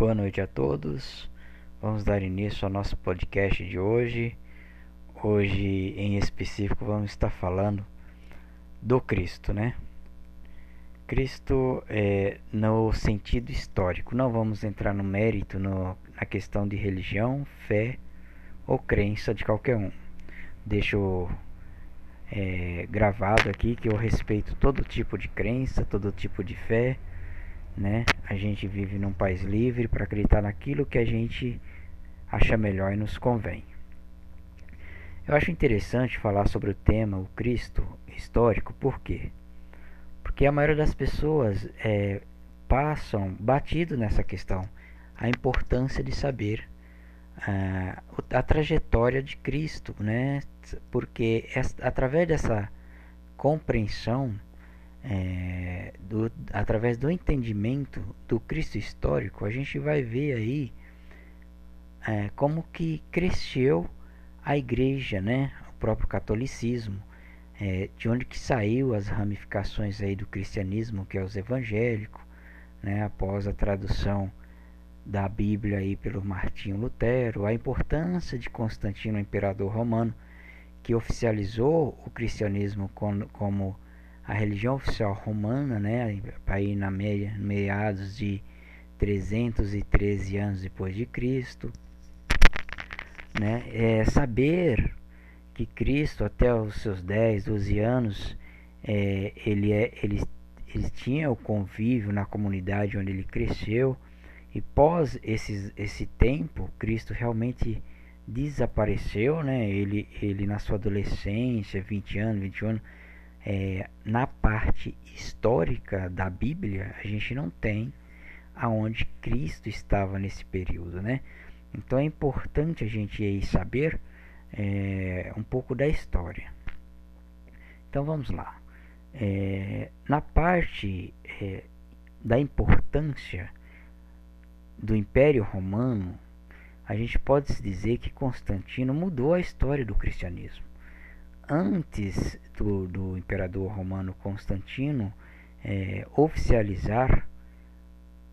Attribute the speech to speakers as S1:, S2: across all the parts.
S1: Boa noite a todos. Vamos dar início ao nosso podcast de hoje. Hoje, em específico, vamos estar falando do Cristo, né? Cristo é, no sentido histórico. Não vamos entrar no mérito no, na questão de religião, fé ou crença de qualquer um. Deixo é, gravado aqui que eu respeito todo tipo de crença, todo tipo de fé, né? A gente vive num país livre para acreditar naquilo que a gente acha melhor e nos convém. Eu acho interessante falar sobre o tema o Cristo histórico, por quê? Porque a maioria das pessoas é, passam batido nessa questão, a importância de saber a, a trajetória de Cristo, né? Porque através dessa compreensão, é, do, através do entendimento do Cristo histórico, a gente vai ver aí é, como que cresceu a igreja, né? O próprio catolicismo, é, de onde que saiu as ramificações aí do cristianismo, que é os evangélicos, né? Após a tradução da Bíblia aí pelo Martinho Lutero, a importância de Constantino, imperador romano, que oficializou o cristianismo como, como a religião oficial romana, né, aí na meia, meados de 313 anos depois de Cristo, né, é saber que Cristo até os seus 10, 12 anos, é, ele, é, ele, ele tinha o convívio na comunidade onde ele cresceu, e pós esse, esse tempo, Cristo realmente desapareceu, né? Ele, ele na sua adolescência, 20 anos, 21 anos, é, na parte histórica da Bíblia, a gente não tem aonde Cristo estava nesse período, né? Então é importante a gente aí saber é, um pouco da história. Então vamos lá. É, na parte é, da importância do Império Romano, a gente pode se dizer que Constantino mudou a história do cristianismo. Antes do, do imperador romano Constantino é, oficializar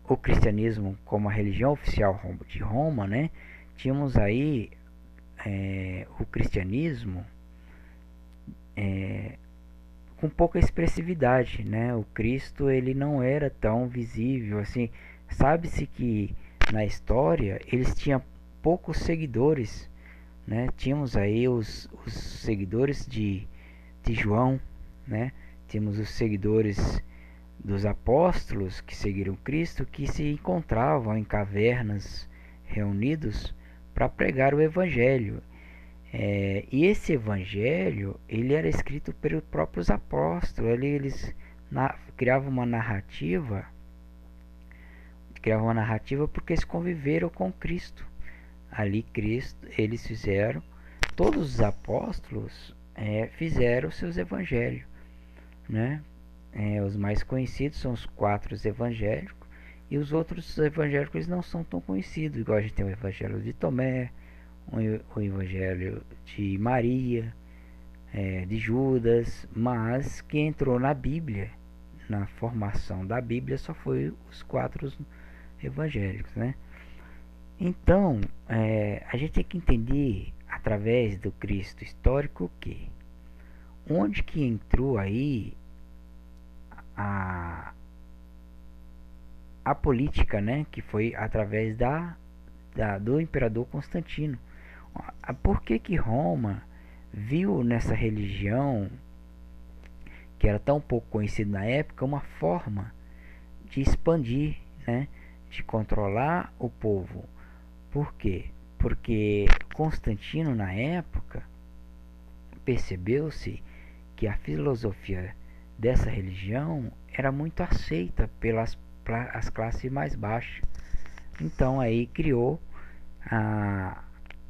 S1: o cristianismo como a religião oficial de Roma, né, tínhamos aí é, o cristianismo é, com pouca expressividade, né? O Cristo ele não era tão visível assim. Sabe-se que na história eles tinham poucos seguidores, né? Tínhamos aí os, os seguidores de, de João, né? Tínhamos os seguidores dos apóstolos que seguiram Cristo que se encontravam em cavernas reunidos para pregar o evangelho. É, e esse evangelho ele era escrito pelos próprios apóstolos. Eles, eles na, criavam uma narrativa criavam uma narrativa porque eles conviveram com Cristo. Ali Cristo, eles fizeram, todos os apóstolos é, fizeram seus evangelhos, né? É, os mais conhecidos são os quatro evangélicos e os outros evangélicos não são tão conhecidos, igual a gente tem o evangelho de Tomé, o, evangelho de Maria, é, de Judas, mas que entrou na Bíblia, na formação da Bíblia, só foi os quatro evangélicos, né? Então, é, a gente tem que entender através do Cristo histórico que onde que entrou aí a a política, né, que foi através da, da do imperador Constantino. Por que que Roma viu nessa religião que era tão pouco conhecida na época uma forma de expandir, né, de controlar o povo. Por quê? Porque Constantino, na época, percebeu-se que a filosofia dessa religião era muito aceita pelas as classes mais baixas. Então aí criou a,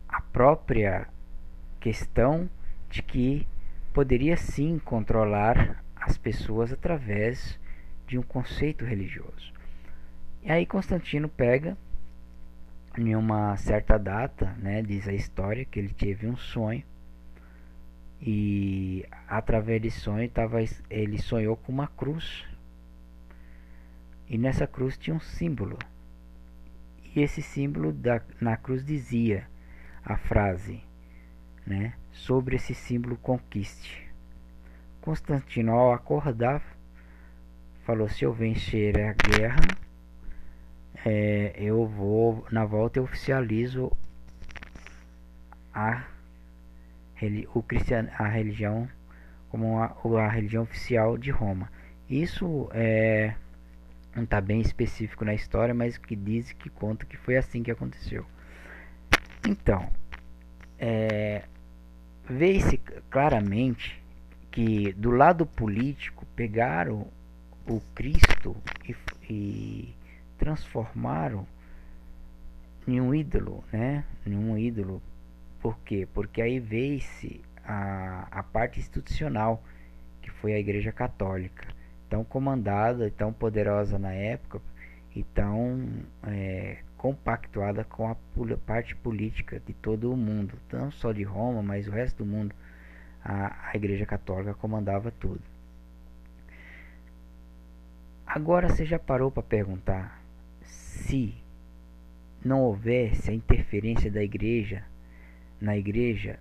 S1: a própria questão de que poderia sim controlar as pessoas através de um conceito religioso. E aí Constantino pega em uma certa data, né, diz a história que ele teve um sonho. E através desse sonho tava, ele sonhou com uma cruz. E nessa cruz tinha um símbolo. E esse símbolo da, na cruz dizia a frase né, sobre esse símbolo conquiste. Constantino, ao acordar, falou: Se eu vencer a guerra, é, eu vou, na volta, eu oficializo a, o cristian, a religião como a, a religião oficial de Roma. Isso é, não está bem específico na história, mas que diz que conta que foi assim que aconteceu. Então, é, vê-se claramente que do lado político pegaram o Cristo e, e transformaram em um ídolo, né? Em um ídolo. Por quê? Porque aí veio-se a, a parte institucional, que foi a Igreja Católica, tão comandada, tão poderosa na época e tão é, compactuada com a parte política de todo o mundo, não só de Roma, mas o resto do mundo. A, a Igreja Católica comandava tudo. Agora você já parou para perguntar se não houvesse a interferência da igreja na igreja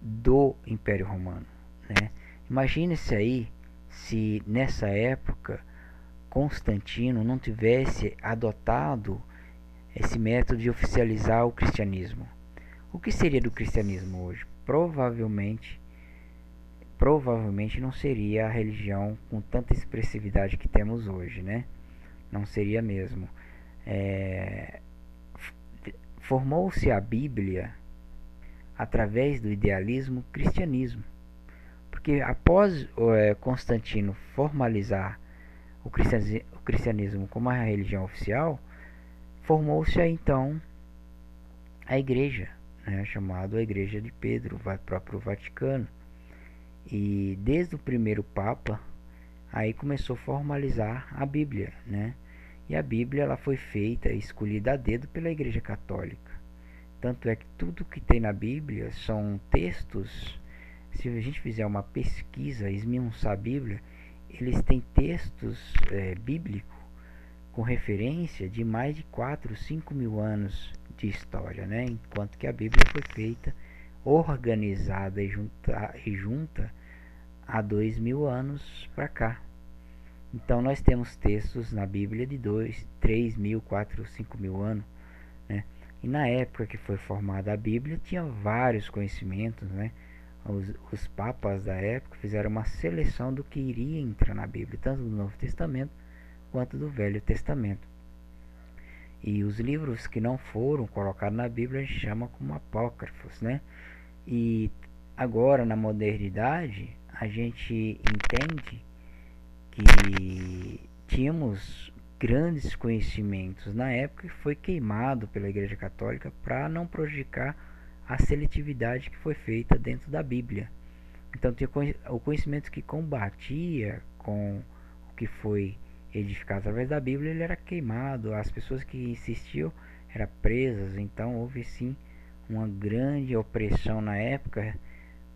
S1: do Império Romano, né? Imagine-se aí se nessa época Constantino não tivesse adotado esse método de oficializar o cristianismo. O que seria do cristianismo hoje? Provavelmente provavelmente não seria a religião com tanta expressividade que temos hoje, né? Não seria mesmo. É, Formou-se a Bíblia através do idealismo cristianismo. Porque após é, Constantino formalizar o cristianismo como a religião oficial, formou-se então a igreja, né, chamada a Igreja de Pedro, o próprio Vaticano. E desde o primeiro Papa, aí começou a formalizar a Bíblia, né? E a Bíblia ela foi feita, escolhida a dedo pela Igreja Católica. Tanto é que tudo que tem na Bíblia são textos. Se a gente fizer uma pesquisa, esmiuçar a Bíblia, eles têm textos é, bíblicos com referência de mais de 4, 5 mil anos de história, né? enquanto que a Bíblia foi feita, organizada e junta, e junta há dois mil anos para cá. Então nós temos textos na Bíblia de 2, 3 mil, 4, 5 mil anos. Né? E na época que foi formada a Bíblia tinha vários conhecimentos. Né? Os, os papas da época fizeram uma seleção do que iria entrar na Bíblia, tanto do Novo Testamento quanto do Velho Testamento. E os livros que não foram colocados na Bíblia a gente chama como apócrifos, né? E agora na modernidade a gente entende que tínhamos grandes conhecimentos na época e foi queimado pela Igreja Católica para não prejudicar a seletividade que foi feita dentro da Bíblia. Então o conhecimento que combatia com o que foi edificado através da Bíblia, ele era queimado, as pessoas que insistiam eram presas, então houve sim uma grande opressão na época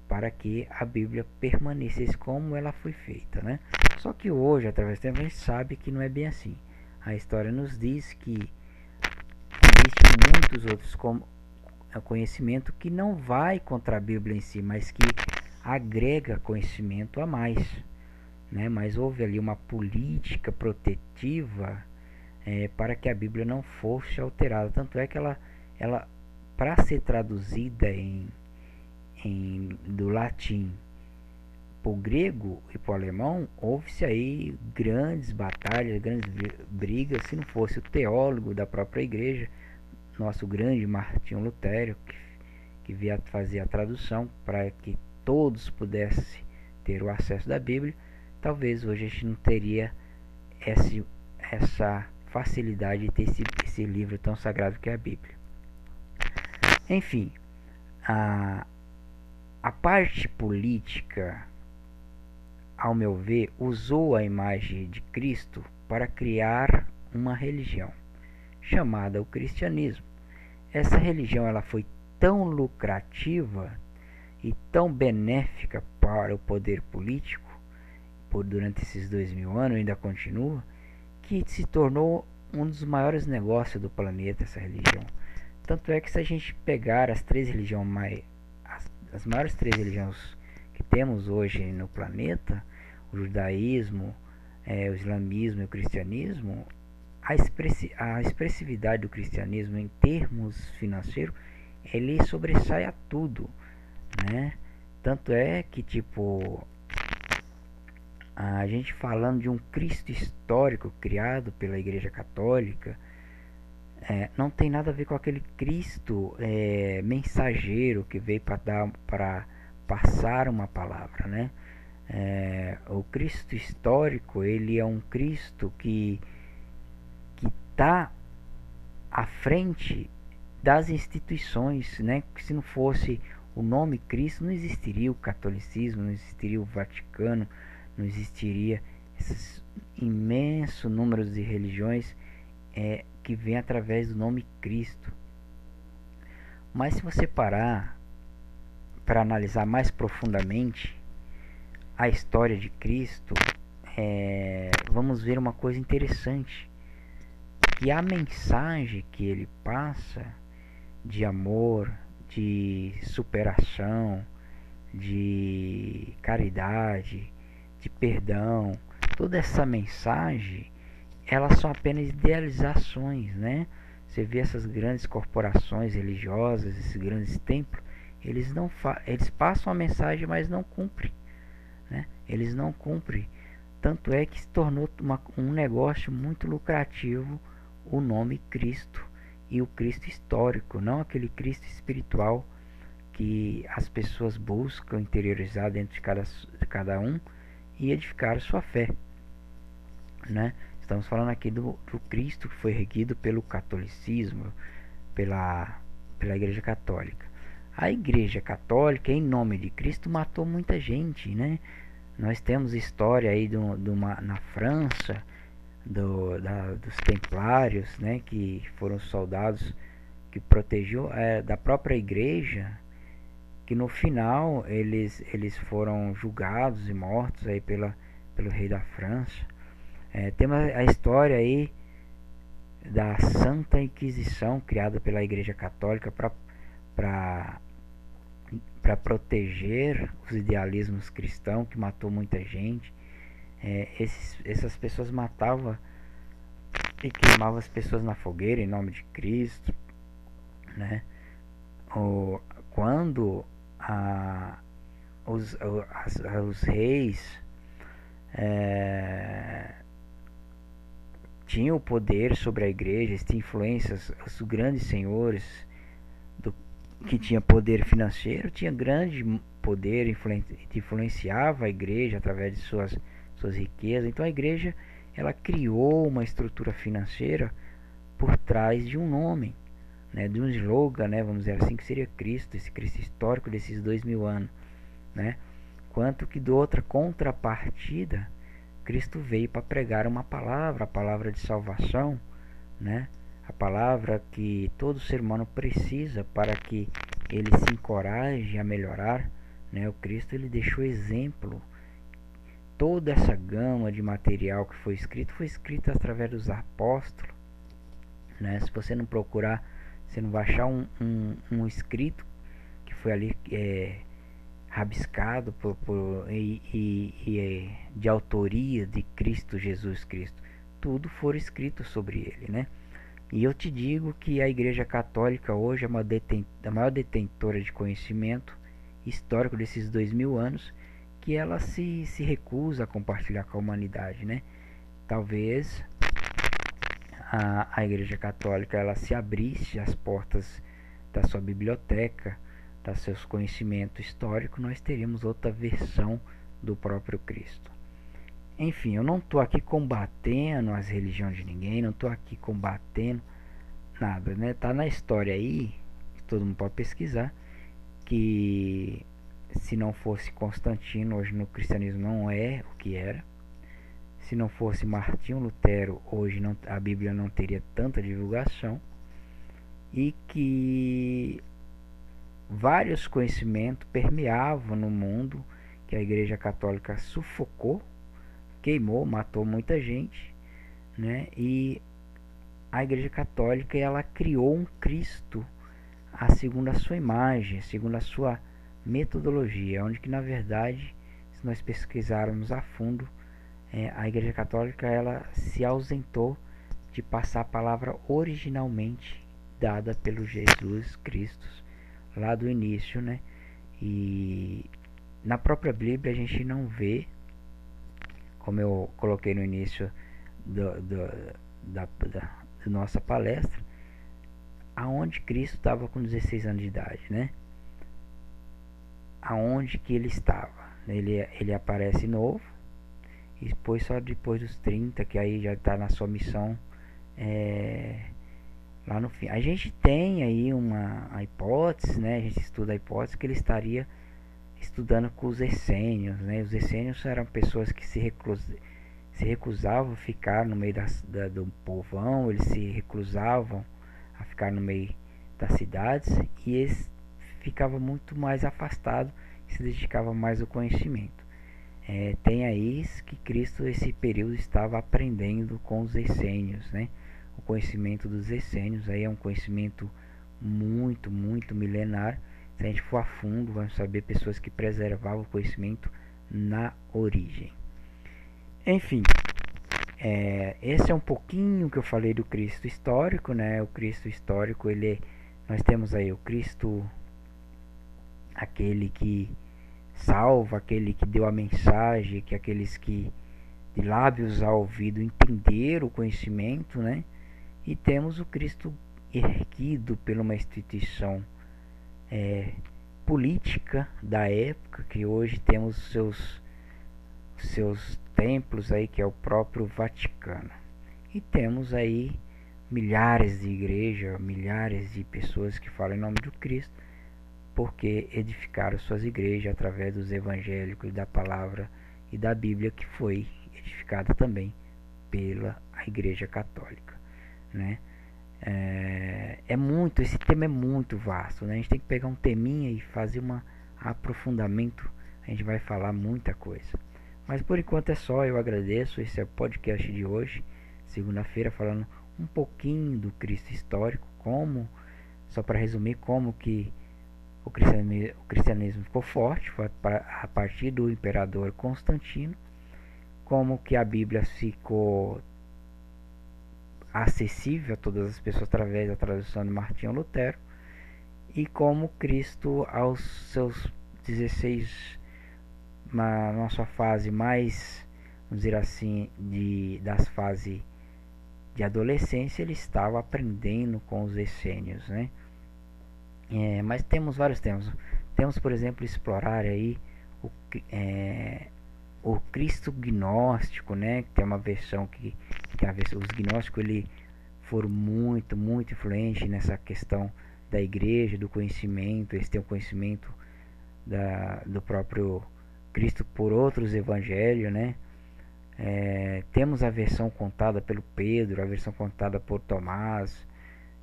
S1: para que a Bíblia permanecesse como ela foi feita, né? Só que hoje, através do tempo, a gente sabe que não é bem assim. A história nos diz que existem muitos outros é, conhecimento que não vai contra a Bíblia em si, mas que agrega conhecimento a mais, né? Mas houve ali uma política protetiva é, para que a Bíblia não fosse alterada. Tanto é que ela, ela para ser traduzida em em, do latim para o grego e para o alemão, houve-se aí grandes batalhas, grandes brigas. Se não fosse o teólogo da própria igreja, nosso grande Martinho Lutero, que, que via fazer a tradução para que todos pudessem ter o acesso da Bíblia, talvez hoje a gente não teria esse, essa facilidade de ter esse, esse livro tão sagrado que é a Bíblia. Enfim, a, a parte política, ao meu ver, usou a imagem de Cristo para criar uma religião chamada o cristianismo. Essa religião ela foi tão lucrativa e tão benéfica para o poder político por durante esses dois mil anos ainda continua que se tornou um dos maiores negócios do planeta essa religião. Tanto é que se a gente pegar as três religiões mais as, maiores três religiões que temos hoje no planeta, o judaísmo, é, o islamismo e o cristianismo, a, expressi a expressividade do cristianismo em termos financeiros, ele sobressai a tudo, né? Tanto é que tipo a gente falando de um Cristo histórico criado pela Igreja Católica, é, não tem nada a ver com aquele Cristo é, mensageiro que veio para dar para passar uma palavra, né? É, o Cristo histórico ele é um Cristo que que está à frente das instituições, né? Que se não fosse o nome Cristo não existiria o catolicismo, não existiria o Vaticano, não existiria esses imenso número de religiões é, que vem através do nome Cristo. Mas se você parar para analisar mais profundamente a história de Cristo, é, vamos ver uma coisa interessante, que a mensagem que ele passa de amor, de superação, de caridade, de perdão, toda essa mensagem, elas são apenas idealizações, né? Você vê essas grandes corporações religiosas, esses grandes templos, eles não eles passam a mensagem, mas não cumprem, né? Eles não cumprem. Tanto é que se tornou uma, um negócio muito lucrativo o nome Cristo e o Cristo histórico, não aquele Cristo espiritual que as pessoas buscam interiorizar dentro de cada, de cada um e edificar sua fé. Né? Estamos falando aqui do, do Cristo que foi erguido pelo catolicismo, pela, pela Igreja Católica. A Igreja Católica, em nome de Cristo, matou muita gente, né? Nós temos história aí do, do uma, na França, do, da, dos Templários, né? Que foram soldados que protegeu é, da própria Igreja, que no final eles, eles foram julgados e mortos aí pela, pelo rei da França. É, temos a história aí da Santa Inquisição criada pela Igreja Católica para proteger os idealismos cristãos que matou muita gente. É, esses, essas pessoas matavam e queimavam as pessoas na fogueira em nome de Cristo, né? O, quando a, os, as, os reis é, tinham o poder sobre a igreja, tinham influências, os grandes senhores do, que tinha poder financeiro, tinha grande poder, influen, influenciava a igreja através de suas, suas riquezas. Então a igreja ela criou uma estrutura financeira por trás de um nome né, de um slogan, né, vamos dizer assim, que seria Cristo, esse Cristo histórico desses dois mil anos, né? Quanto que de outra contrapartida, Cristo veio para pregar uma palavra, a palavra de salvação, né? A palavra que todo ser humano precisa para que ele se encoraje a melhorar, né? O Cristo ele deixou exemplo. Toda essa gama de material que foi escrito foi escrito através dos apóstolos, né? Se você não procurar você não vai achar um, um, um escrito que foi ali é, rabiscado por, por e, e, e é, de autoria de Cristo Jesus Cristo. Tudo for escrito sobre ele, né? E eu te digo que a Igreja Católica hoje é uma a maior detentora de conhecimento histórico desses dois mil anos que ela se, se recusa a compartilhar com a humanidade, né? Talvez a, a Igreja Católica ela se abrisse as portas da sua biblioteca, dos seus conhecimentos históricos, nós teríamos outra versão do próprio Cristo. Enfim, eu não estou aqui combatendo as religiões de ninguém, não estou aqui combatendo nada, né? Tá na história aí, todo mundo pode pesquisar, que se não fosse Constantino, hoje no cristianismo não é o que era se não fosse Martinho Lutero, hoje não, a Bíblia não teria tanta divulgação e que vários conhecimentos permeavam no mundo que a Igreja Católica sufocou, queimou, matou muita gente, né? E a Igreja Católica ela criou um Cristo a segundo a sua imagem, segundo a sua metodologia, onde que na verdade, se nós pesquisarmos a fundo, é, a Igreja Católica ela se ausentou de passar a palavra originalmente dada pelo Jesus Cristo lá do início, né? E na própria Bíblia a gente não vê, como eu coloquei no início do, do, da, da, da nossa palestra, aonde Cristo estava com 16 anos de idade, né? Aonde que ele estava? Ele, ele aparece novo, e depois só depois dos 30, que aí já está na sua missão é, lá no fim. A gente tem aí uma hipótese, né? A gente estuda a hipótese que ele estaria estudando com os essênios, né? Os essênios eram pessoas que se, se recusavam a ficar no meio das, da, do povão, eles se recusavam a ficar no meio das cidades e eles ficavam muito mais afastados e se dedicavam mais ao conhecimento. É, tem aí que Cristo esse período estava aprendendo com os essênios, né? O conhecimento dos essênios aí é um conhecimento muito, muito milenar. Se a gente for a fundo, vamos saber pessoas que preservavam o conhecimento na origem. Enfim, é, esse é um pouquinho que eu falei do Cristo histórico, né? O Cristo histórico, ele, nós temos aí o Cristo, aquele que salva, aquele que deu a mensagem, que aqueles que de lábios ao ouvido entenderam o conhecimento, né? E temos o Cristo erguido por uma instituição é, política da época, que hoje temos seus seus templos aí, que é o próprio Vaticano. E temos aí milhares de igrejas, milhares de pessoas que falam em nome do Cristo, porque edificaram suas igrejas através dos evangélicos, da palavra e da Bíblia, que foi edificada também pela Igreja Católica, né? É, é, muito, esse tema é muito vasto, né? A gente tem que pegar um teminha e fazer um aprofundamento, a gente vai falar muita coisa. Mas por enquanto é só, eu agradeço. Esse é o podcast de hoje, segunda-feira, falando um pouquinho do Cristo histórico, como, só para resumir, como que o cristianismo, o cristianismo ficou forte foi a partir do imperador Constantino, como que a Bíblia ficou acessível a todas as pessoas através da tradução de Martinho Lutero, e como Cristo aos seus 16 na nossa fase mais, vamos dizer assim, de, das fases de adolescência, ele estava aprendendo com os essênios, né? É, mas temos vários temas. Temos, por exemplo, explorar aí o, é, o Cristo gnóstico, né? Que tem uma versão que, que a versão, os gnósticos ele foram muito, muito influentes nessa questão da igreja, do conhecimento. Eles têm o conhecimento da, do próprio Cristo por outros evangelhos, né? É, temos a versão contada pelo Pedro, a versão contada por Tomás,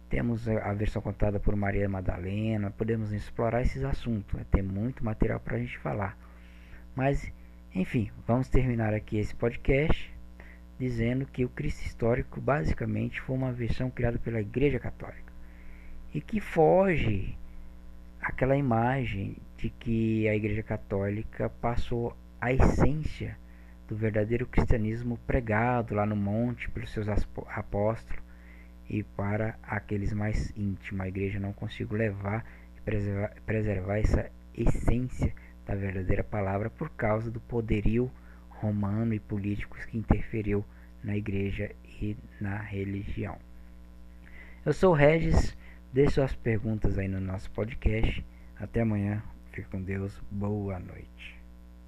S1: temos a versão contada por Maria Madalena. Podemos explorar esses assuntos, né? tem muito material para a gente falar. Mas, enfim, vamos terminar aqui esse podcast dizendo que o Cristo histórico basicamente foi uma versão criada pela Igreja Católica e que foge aquela imagem de que a Igreja Católica passou a essência do verdadeiro cristianismo pregado lá no monte pelos seus apóstolos e para aqueles mais íntimos. A igreja não conseguiu levar e preservar, preservar essa essência da verdadeira palavra por causa do poderio romano e político que interferiu na igreja e na religião. Eu sou o Regis, deixe suas perguntas aí no nosso podcast. Até amanhã. Fique com Deus. Boa noite.